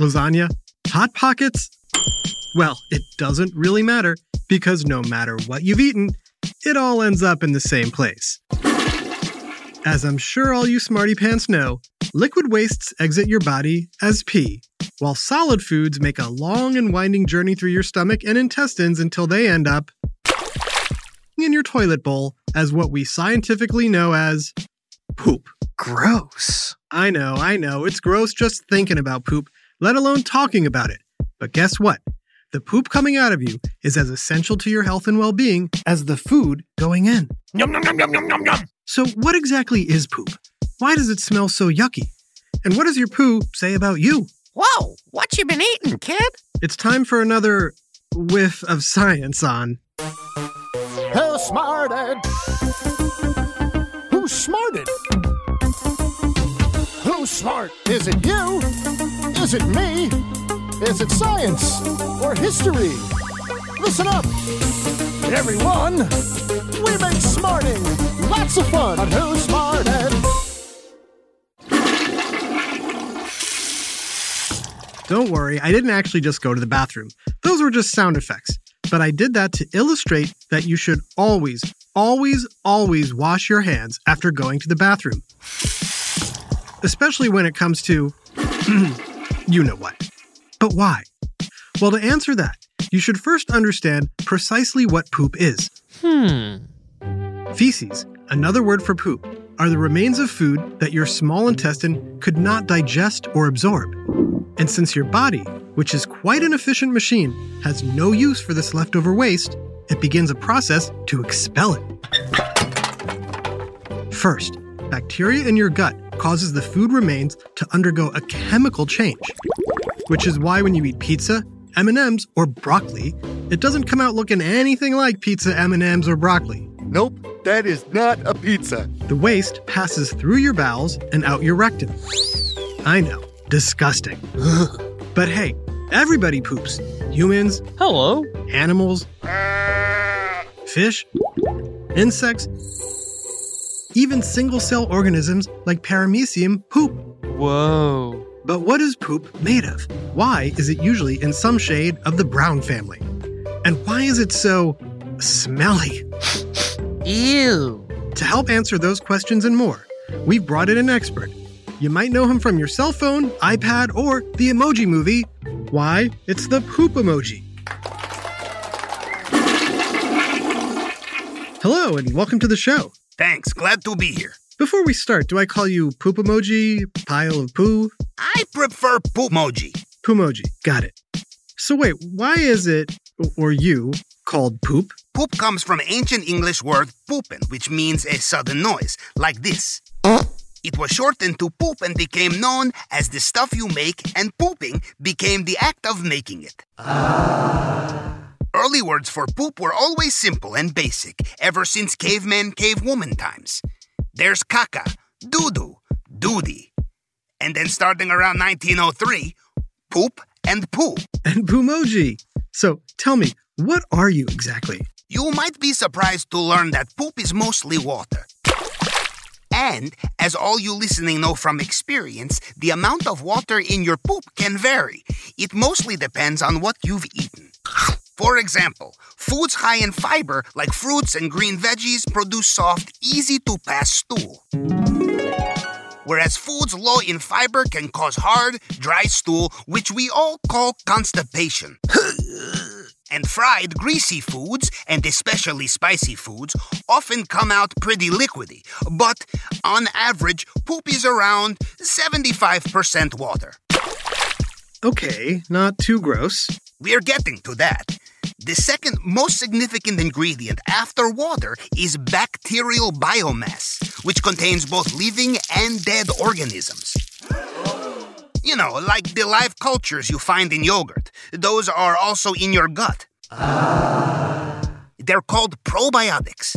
Lasagna? Hot Pockets? Well, it doesn't really matter because no matter what you've eaten, it all ends up in the same place. As I'm sure all you smarty pants know, liquid wastes exit your body as pee, while solid foods make a long and winding journey through your stomach and intestines until they end up in your toilet bowl as what we scientifically know as poop. Gross. I know, I know, it's gross just thinking about poop, let alone talking about it. But guess what? The poop coming out of you is as essential to your health and well being as the food going in. Yum, yum, yum, yum, yum, yum, yum. So, what exactly is poop? Why does it smell so yucky? And what does your poo say about you? Whoa, what you been eating, kid? It's time for another whiff of science on Who smarted? Who smarted? Who's smart? Is it you? Is it me? Is it science or history? Listen up, everyone. We make smarting. Lots of fun on Who Smarted. Don't worry, I didn't actually just go to the bathroom. Those were just sound effects. But I did that to illustrate that you should always, always, always wash your hands after going to the bathroom. Especially when it comes to, you know what. But why? Well, to answer that, you should first understand precisely what poop is. Hmm. Feces, another word for poop, are the remains of food that your small intestine could not digest or absorb. And since your body, which is quite an efficient machine, has no use for this leftover waste, it begins a process to expel it. First, bacteria in your gut causes the food remains to undergo a chemical change, which is why when you eat pizza, M&Ms, or broccoli, it doesn't come out looking anything like pizza, M&Ms, or broccoli. Nope, that is not a pizza. The waste passes through your bowels and out your rectum. I know, disgusting. but hey, everybody poops. Humans, Hello. animals, fish, insects, even single cell organisms like paramecium poop. Whoa. But what is poop made of? Why is it usually in some shade of the brown family? And why is it so smelly? Ew. To help answer those questions and more, we've brought in an expert. You might know him from your cell phone, iPad, or the emoji movie. Why? It's the poop emoji. Hello, and welcome to the show. Thanks, glad to be here. Before we start, do I call you poop emoji, pile of poo? I prefer Poomoji. Poomoji, got it. So wait, why is it, or you, called poop? Poop comes from ancient English word poopen, which means a sudden noise, like this. It was shortened to poop and became known as the stuff you make, and pooping became the act of making it. Early words for poop were always simple and basic, ever since caveman, cavewoman times. There's caca, doo doo, doody. And then starting around 1903, poop and poo. And Poomoji. So tell me, what are you exactly? You might be surprised to learn that poop is mostly water. And, as all you listening know from experience, the amount of water in your poop can vary. It mostly depends on what you've eaten. For example, foods high in fiber, like fruits and green veggies, produce soft, easy to pass stool. Whereas foods low in fiber can cause hard, dry stool, which we all call constipation. and fried, greasy foods, and especially spicy foods, often come out pretty liquidy. But on average, poop is around 75% water. Okay, not too gross. We're getting to that. The second most significant ingredient after water is bacterial biomass, which contains both living and dead organisms. You know, like the live cultures you find in yogurt. Those are also in your gut. They're called probiotics.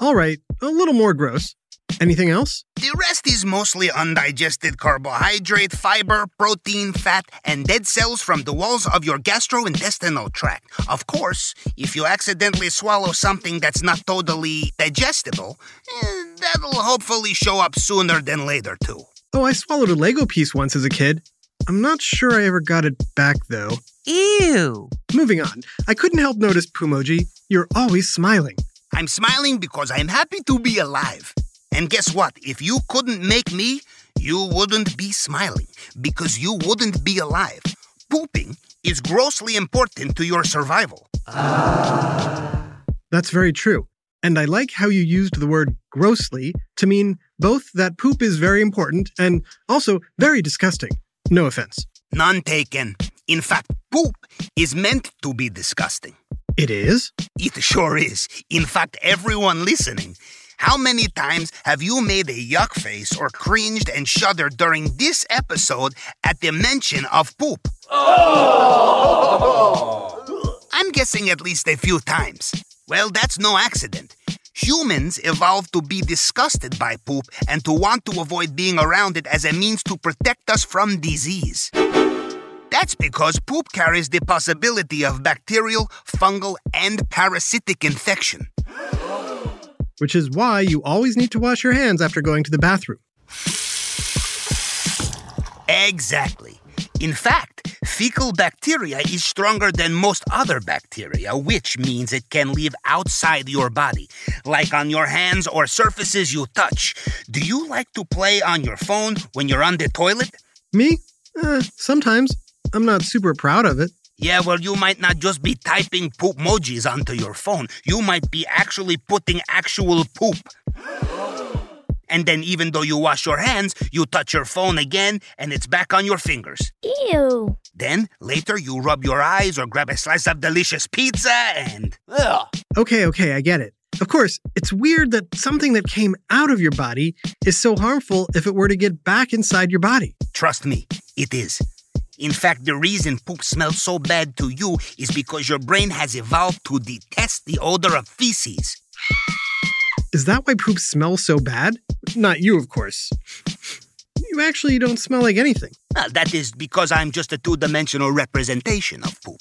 All right, a little more gross. Anything else? The rest is mostly undigested carbohydrate, fiber, protein, fat, and dead cells from the walls of your gastrointestinal tract. Of course, if you accidentally swallow something that's not totally digestible, eh, that'll hopefully show up sooner than later, too. Oh, I swallowed a Lego piece once as a kid. I'm not sure I ever got it back, though. Ew. Moving on, I couldn't help notice, Poomoji, you're always smiling. I'm smiling because I'm happy to be alive. And guess what? If you couldn't make me, you wouldn't be smiling because you wouldn't be alive. Pooping is grossly important to your survival. Ah. That's very true. And I like how you used the word grossly to mean both that poop is very important and also very disgusting. No offense. None taken. In fact, poop is meant to be disgusting. It is? It sure is. In fact, everyone listening, how many times have you made a yuck face or cringed and shuddered during this episode at the mention of poop? Oh. I'm guessing at least a few times. Well, that's no accident. Humans evolved to be disgusted by poop and to want to avoid being around it as a means to protect us from disease. That's because poop carries the possibility of bacterial, fungal, and parasitic infection. Which is why you always need to wash your hands after going to the bathroom. Exactly. In fact, fecal bacteria is stronger than most other bacteria, which means it can live outside your body, like on your hands or surfaces you touch. Do you like to play on your phone when you're on the toilet? Me? Uh, sometimes. I'm not super proud of it. Yeah, well, you might not just be typing poop emojis onto your phone. You might be actually putting actual poop. And then, even though you wash your hands, you touch your phone again and it's back on your fingers. Ew. Then, later, you rub your eyes or grab a slice of delicious pizza and. Ugh. Okay, okay, I get it. Of course, it's weird that something that came out of your body is so harmful if it were to get back inside your body. Trust me, it is. In fact, the reason poop smells so bad to you is because your brain has evolved to detest the odor of feces. Is that why poop smells so bad? Not you, of course. You actually don't smell like anything. Uh, that is because I'm just a two dimensional representation of poop.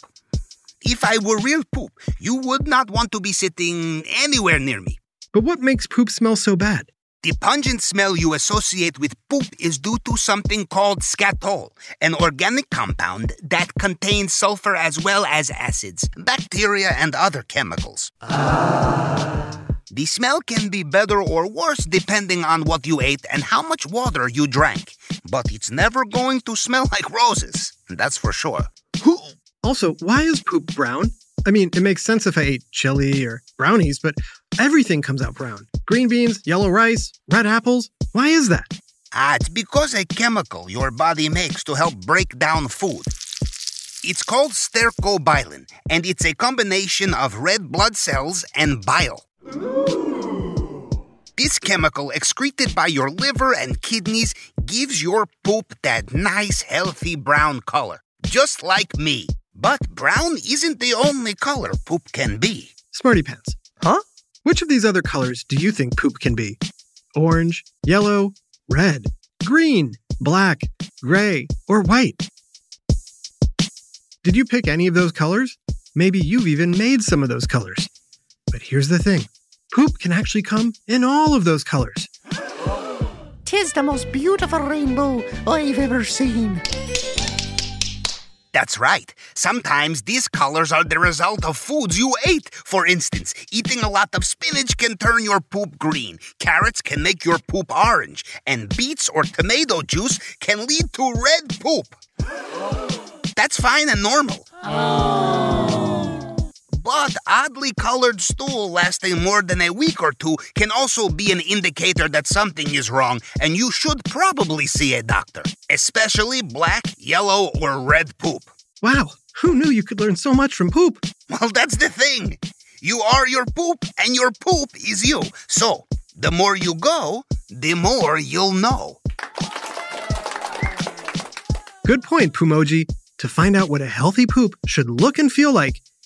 If I were real poop, you would not want to be sitting anywhere near me. But what makes poop smell so bad? The pungent smell you associate with poop is due to something called skatole, an organic compound that contains sulfur as well as acids, bacteria, and other chemicals. The smell can be better or worse depending on what you ate and how much water you drank, but it's never going to smell like roses, that's for sure. Also, why is poop brown? I mean, it makes sense if I ate chili or brownies, but everything comes out brown. Green beans, yellow rice, red apples. Why is that? Ah, it's because a chemical your body makes to help break down food. It's called stercobilin, and it's a combination of red blood cells and bile. This chemical excreted by your liver and kidneys gives your poop that nice, healthy brown color, just like me. But brown isn't the only color poop can be. Smarty Pants. Which of these other colors do you think poop can be? Orange, yellow, red, green, black, gray, or white? Did you pick any of those colors? Maybe you've even made some of those colors. But here's the thing poop can actually come in all of those colors. Tis the most beautiful rainbow I've ever seen. That's right. Sometimes these colors are the result of foods you ate. For instance, eating a lot of spinach can turn your poop green, carrots can make your poop orange, and beets or tomato juice can lead to red poop. That's fine and normal. Oh. But oddly colored stool lasting more than a week or two can also be an indicator that something is wrong, and you should probably see a doctor, especially black, yellow, or red poop. Wow, who knew you could learn so much from poop? Well, that's the thing. You are your poop, and your poop is you. So, the more you go, the more you'll know. Good point, Poomoji. To find out what a healthy poop should look and feel like,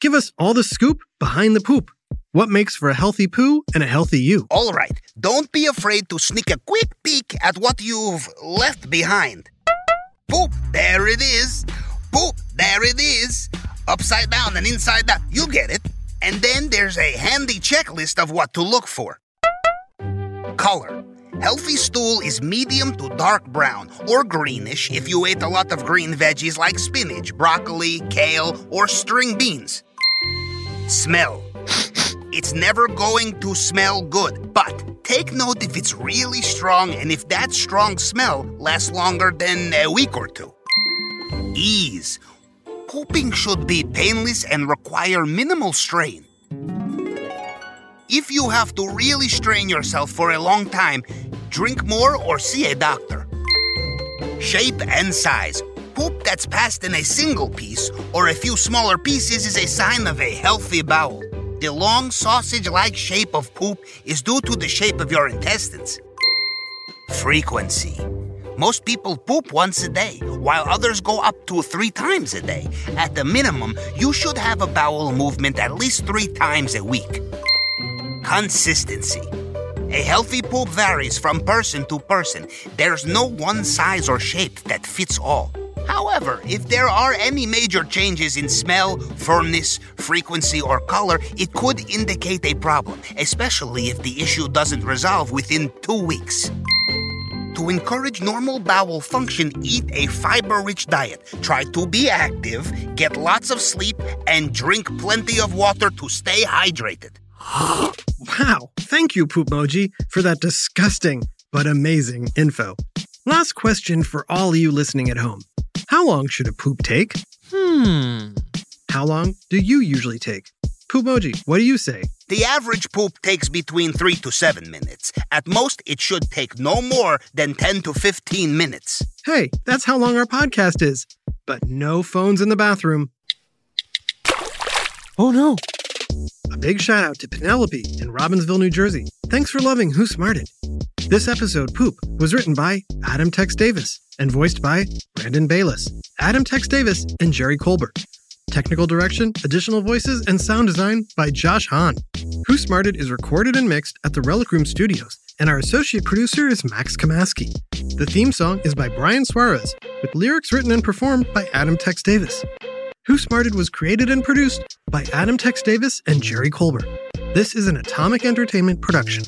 give us all the scoop behind the poop. What makes for a healthy poo and a healthy you? All right, don't be afraid to sneak a quick peek at what you've left behind. Poop, there it is. Poop, there it is. Upside down and inside out, you get it. And then there's a handy checklist of what to look for. Color. Healthy stool is medium to dark brown or greenish if you ate a lot of green veggies like spinach, broccoli, kale, or string beans. Smell. It's never going to smell good, but take note if it's really strong and if that strong smell lasts longer than a week or two. Ease. Pooping should be painless and require minimal strain. If you have to really strain yourself for a long time, drink more or see a doctor. Shape and size. Poop that's passed in a single piece or a few smaller pieces is a sign of a healthy bowel. The long sausage like shape of poop is due to the shape of your intestines. Frequency. Most people poop once a day, while others go up to three times a day. At the minimum, you should have a bowel movement at least three times a week. Consistency. A healthy poop varies from person to person. There's no one size or shape that fits all. However, if there are any major changes in smell, firmness, frequency, or color, it could indicate a problem, especially if the issue doesn't resolve within two weeks. To encourage normal bowel function, eat a fiber rich diet. Try to be active, get lots of sleep, and drink plenty of water to stay hydrated. Wow. Thank you, Poopmoji, for that disgusting but amazing info. Last question for all you listening at home. How long should a poop take? Hmm. How long do you usually take? Poopmoji, what do you say? The average poop takes between 3 to 7 minutes. At most, it should take no more than 10 to 15 minutes. Hey, that's how long our podcast is. But no phones in the bathroom. Oh no. A big shout out to Penelope in Robbinsville, New Jersey. Thanks for loving Who Smarted. This episode, Poop, was written by Adam Tex Davis and voiced by Brandon Bayless, Adam Tex Davis, and Jerry Colbert. Technical direction, additional voices, and sound design by Josh Hahn. Who Smarted is recorded and mixed at the Relic Room Studios, and our associate producer is Max Kamaski. The theme song is by Brian Suarez, with lyrics written and performed by Adam Tex Davis. Who Smarted was created and produced by Adam Tex Davis and Jerry Colbert. This is an Atomic Entertainment production.